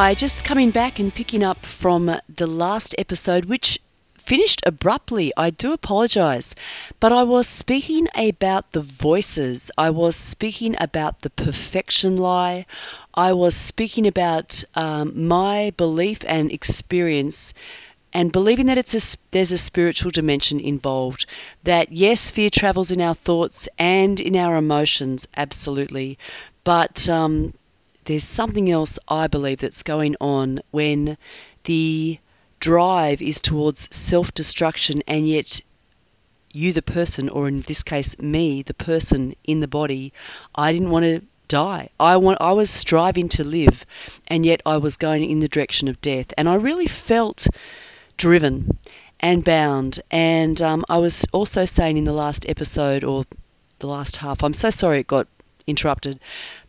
Hi, just coming back and picking up from the last episode, which finished abruptly. I do apologise. But I was speaking about the voices, I was speaking about the perfection lie, I was speaking about um, my belief and experience. And believing that it's a, there's a spiritual dimension involved, that yes, fear travels in our thoughts and in our emotions, absolutely, but um, there's something else I believe that's going on when the drive is towards self destruction, and yet you, the person, or in this case, me, the person in the body, I didn't want to die. I want I was striving to live and yet I was going in the direction of death and I really felt driven and bound and um, I was also saying in the last episode or the last half I'm so sorry it got interrupted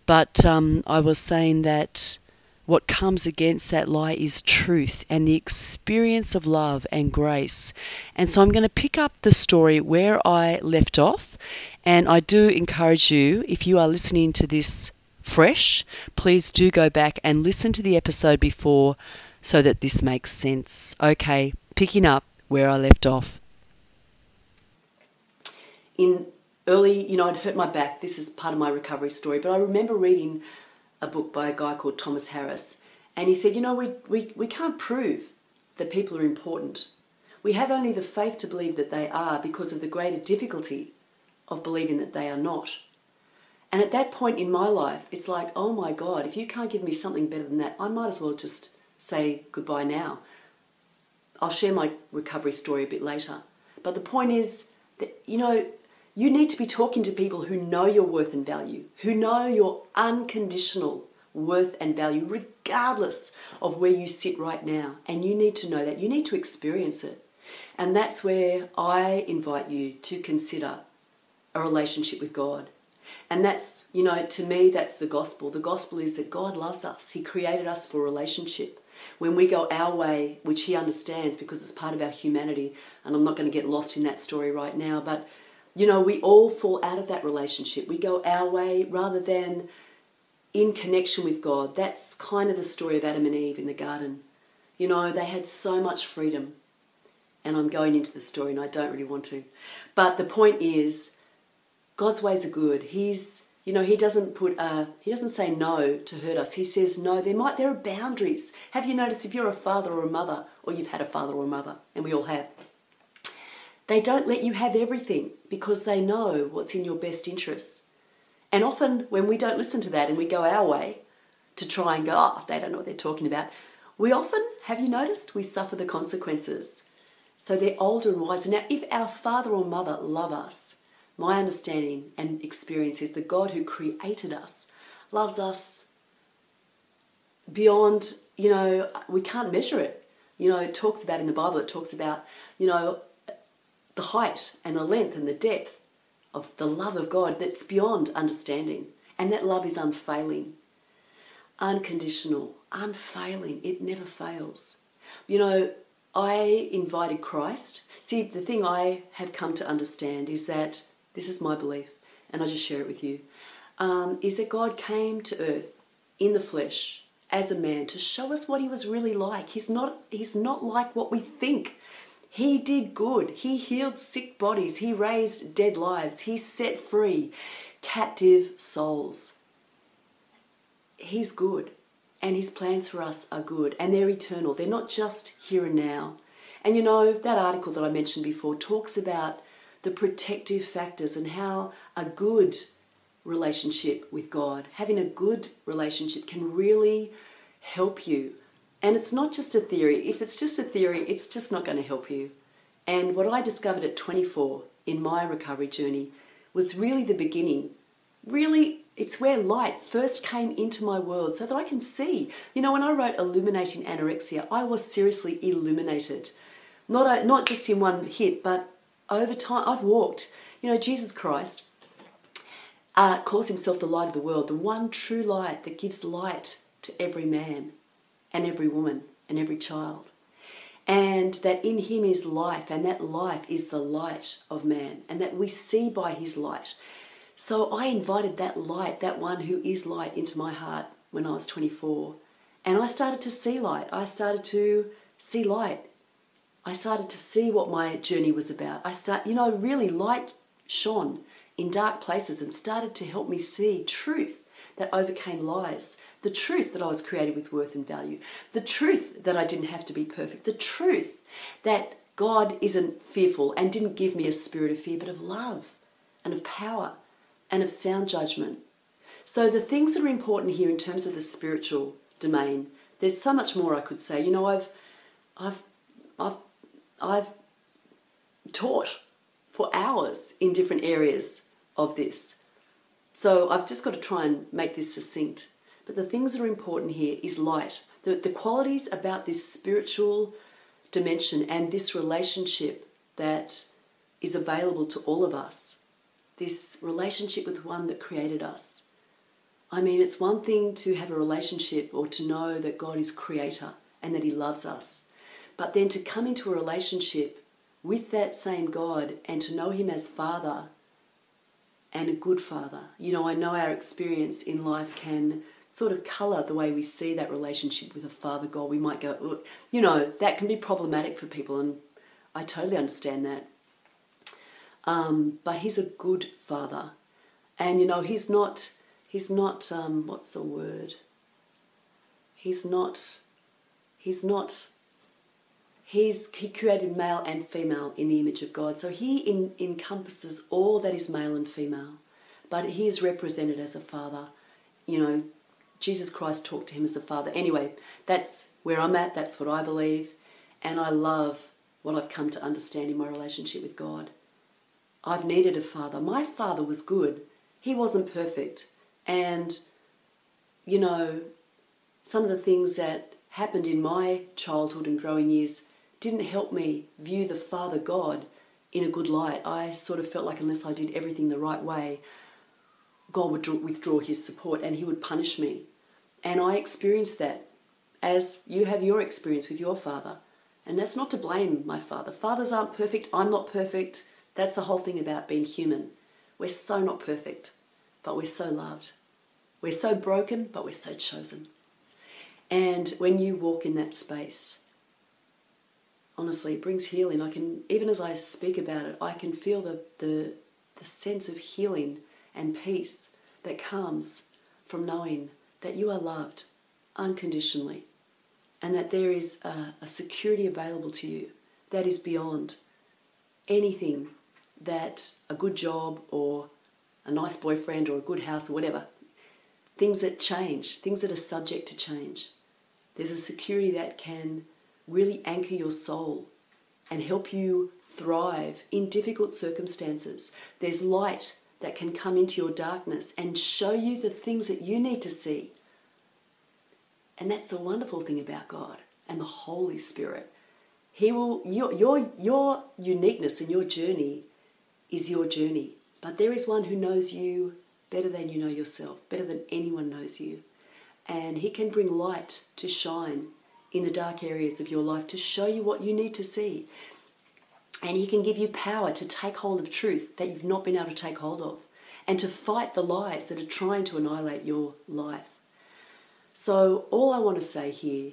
but um, I was saying that what comes against that lie is truth and the experience of love and grace. And so I'm going to pick up the story where I left off. And I do encourage you, if you are listening to this fresh, please do go back and listen to the episode before so that this makes sense. Okay, picking up where I left off. In early, you know, I'd hurt my back. This is part of my recovery story. But I remember reading a book by a guy called Thomas Harris, and he said, you know, we, we, we can't prove that people are important. We have only the faith to believe that they are because of the greater difficulty of believing that they are not. And at that point in my life, it's like, oh my God, if you can't give me something better than that, I might as well just say goodbye now. I'll share my recovery story a bit later. But the point is that, you know, you need to be talking to people who know your worth and value, who know your unconditional worth and value, regardless of where you sit right now. And you need to know that. You need to experience it. And that's where I invite you to consider a relationship with God. And that's, you know, to me, that's the gospel. The gospel is that God loves us, He created us for relationship. When we go our way, which He understands because it's part of our humanity, and I'm not going to get lost in that story right now, but you know, we all fall out of that relationship. We go our way rather than in connection with God. That's kind of the story of Adam and Eve in the garden. You know, they had so much freedom. And I'm going into the story and I don't really want to. But the point is, God's ways are good. He's, you know, He doesn't put a, He doesn't say no to hurt us. He says no. There might, there are boundaries. Have you noticed if you're a father or a mother, or you've had a father or a mother, and we all have, they don't let you have everything because they know what's in your best interests. And often, when we don't listen to that and we go our way to try and go, oh, they don't know what they're talking about, we often, have you noticed, we suffer the consequences. So they're older and wiser. Now, if our father or mother love us, my understanding and experience is the God who created us loves us beyond, you know, we can't measure it. You know, it talks about in the Bible, it talks about, you know, the height and the length and the depth of the love of God that's beyond understanding. And that love is unfailing, unconditional, unfailing. It never fails. You know, I invited Christ. See, the thing I have come to understand is that this is my belief, and I just share it with you, um, is that God came to earth in the flesh as a man to show us what he was really like. He's not, he's not like what we think. He did good. He healed sick bodies. He raised dead lives. He set free captive souls. He's good. And his plans for us are good. And they're eternal. They're not just here and now. And you know, that article that I mentioned before talks about the protective factors and how a good relationship with God, having a good relationship, can really help you and it's not just a theory. If it's just a theory, it's just not going to help you. And what I discovered at 24 in my recovery journey was really the beginning. Really, it's where light first came into my world so that I can see. You know, when I wrote Illuminating Anorexia, I was seriously illuminated. Not, a, not just in one hit, but over time, I've walked. You know, Jesus Christ uh, calls himself the light of the world, the one true light that gives light to every man and every woman and every child. And that in him is life, and that life is the light of man, and that we see by his light. So I invited that light, that one who is light, into my heart when I was 24. And I started to see light. I started to see light. I started to see what my journey was about. I start, you know, really light shone in dark places and started to help me see truth that overcame lies. The truth that I was created with worth and value. The truth that I didn't have to be perfect. The truth that God isn't fearful and didn't give me a spirit of fear, but of love and of power and of sound judgment. So, the things that are important here in terms of the spiritual domain, there's so much more I could say. You know, I've, I've, I've, I've taught for hours in different areas of this. So, I've just got to try and make this succinct. But the things that are important here is light. The, the qualities about this spiritual dimension and this relationship that is available to all of us. This relationship with one that created us. I mean, it's one thing to have a relationship or to know that God is creator and that He loves us. But then to come into a relationship with that same God and to know Him as Father and a good Father. You know, I know our experience in life can sort of colour the way we see that relationship with a father God. We might go, you know, that can be problematic for people, and I totally understand that. Um, but he's a good father, and you know, he's not, he's not, um, what's the word? He's not, he's not. He's, he created male and female in the image of God. So he in, encompasses all that is male and female. But he is represented as a father, you know, Jesus Christ talked to him as a father. Anyway, that's where I'm at, that's what I believe, and I love what I've come to understand in my relationship with God. I've needed a father. My father was good, he wasn't perfect. And, you know, some of the things that happened in my childhood and growing years didn't help me view the Father God in a good light. I sort of felt like unless I did everything the right way, God would withdraw his support and he would punish me. And I experienced that as you have your experience with your father. And that's not to blame my father. Fathers aren't perfect. I'm not perfect. That's the whole thing about being human. We're so not perfect, but we're so loved. We're so broken, but we're so chosen. And when you walk in that space, honestly, it brings healing. I can, even as I speak about it, I can feel the, the, the sense of healing and peace that comes from knowing that you are loved unconditionally and that there is a, a security available to you that is beyond anything that a good job or a nice boyfriend or a good house or whatever. Things that change, things that are subject to change. There's a security that can really anchor your soul and help you thrive in difficult circumstances. There's light that can come into your darkness and show you the things that you need to see. And that's the wonderful thing about God and the Holy Spirit. He will your your your uniqueness and your journey is your journey. But there is one who knows you better than you know yourself, better than anyone knows you. And he can bring light to shine in the dark areas of your life to show you what you need to see. And He can give you power to take hold of truth that you've not been able to take hold of and to fight the lies that are trying to annihilate your life. So, all I want to say here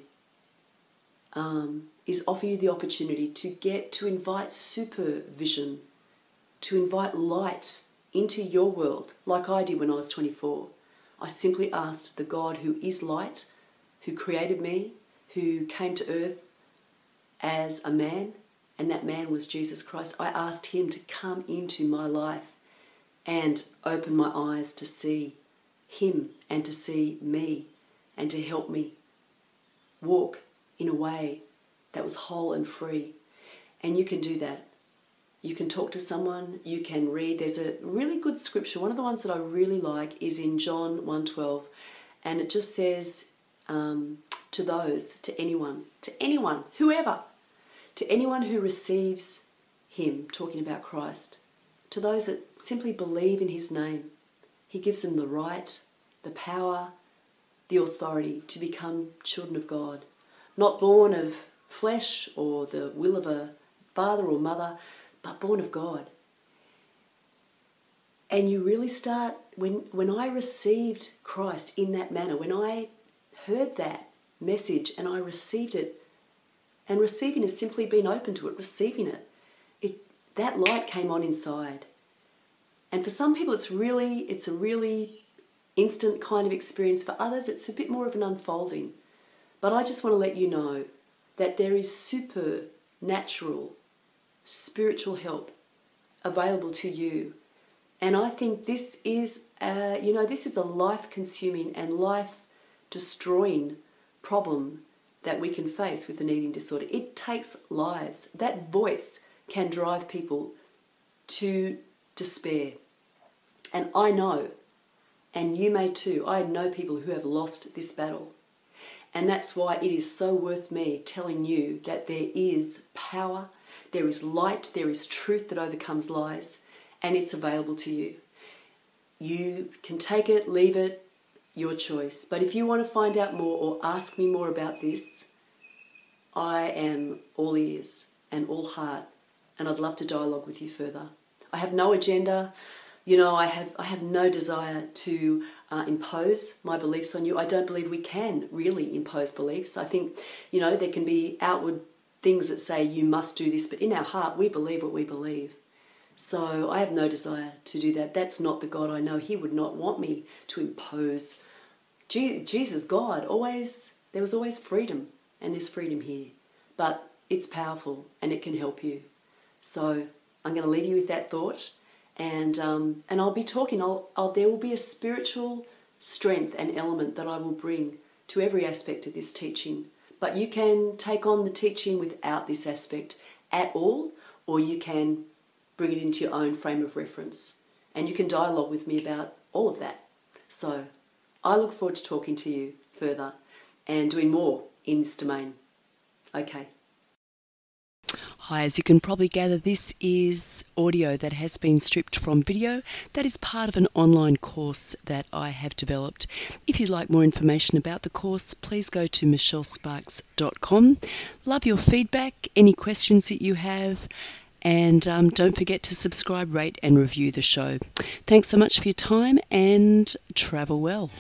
um, is offer you the opportunity to get to invite supervision, to invite light into your world, like I did when I was 24. I simply asked the God who is light, who created me, who came to earth as a man and that man was Jesus Christ. I asked him to come into my life and open my eyes to see him and to see me and to help me walk in a way that was whole and free. And you can do that. You can talk to someone, you can read. There's a really good scripture. One of the ones that I really like is in John 1:12, and it just says um, to those, to anyone, to anyone, whoever to anyone who receives him, talking about Christ, to those that simply believe in his name, he gives them the right, the power, the authority to become children of God, not born of flesh or the will of a father or mother, but born of God. And you really start, when, when I received Christ in that manner, when I heard that message and I received it. And receiving is simply being open to it, receiving it. It that light came on inside. And for some people it's really it's a really instant kind of experience. For others it's a bit more of an unfolding. But I just want to let you know that there is supernatural spiritual help available to you. And I think this is, uh, you know, this is a life consuming and life destroying problem that we can face with an eating disorder. It takes lives. That voice can drive people to despair. And I know, and you may too, I know people who have lost this battle. And that's why it is so worth me telling you that there is power, there is light, there is truth that overcomes lies, and it's available to you. You can take it, leave it, your choice. But if you want to find out more or ask me more about this, I am all ears and all heart, and I'd love to dialogue with you further. I have no agenda. You know, I have I have no desire to uh, impose my beliefs on you. I don't believe we can really impose beliefs. I think, you know, there can be outward things that say you must do this, but in our heart we believe what we believe. So I have no desire to do that. That's not the God I know. He would not want me to impose. Jesus, God, always, there was always freedom, and there's freedom here. But it's powerful and it can help you. So I'm going to leave you with that thought, and um, and I'll be talking. I'll, I'll there will be a spiritual strength and element that I will bring to every aspect of this teaching. But you can take on the teaching without this aspect at all, or you can bring it into your own frame of reference. And you can dialogue with me about all of that. So I look forward to talking to you further and doing more in this domain. Okay. Hi, as you can probably gather, this is audio that has been stripped from video. That is part of an online course that I have developed. If you'd like more information about the course, please go to michellesparks.com. Love your feedback, any questions that you have, and um, don't forget to subscribe, rate, and review the show. Thanks so much for your time and travel well.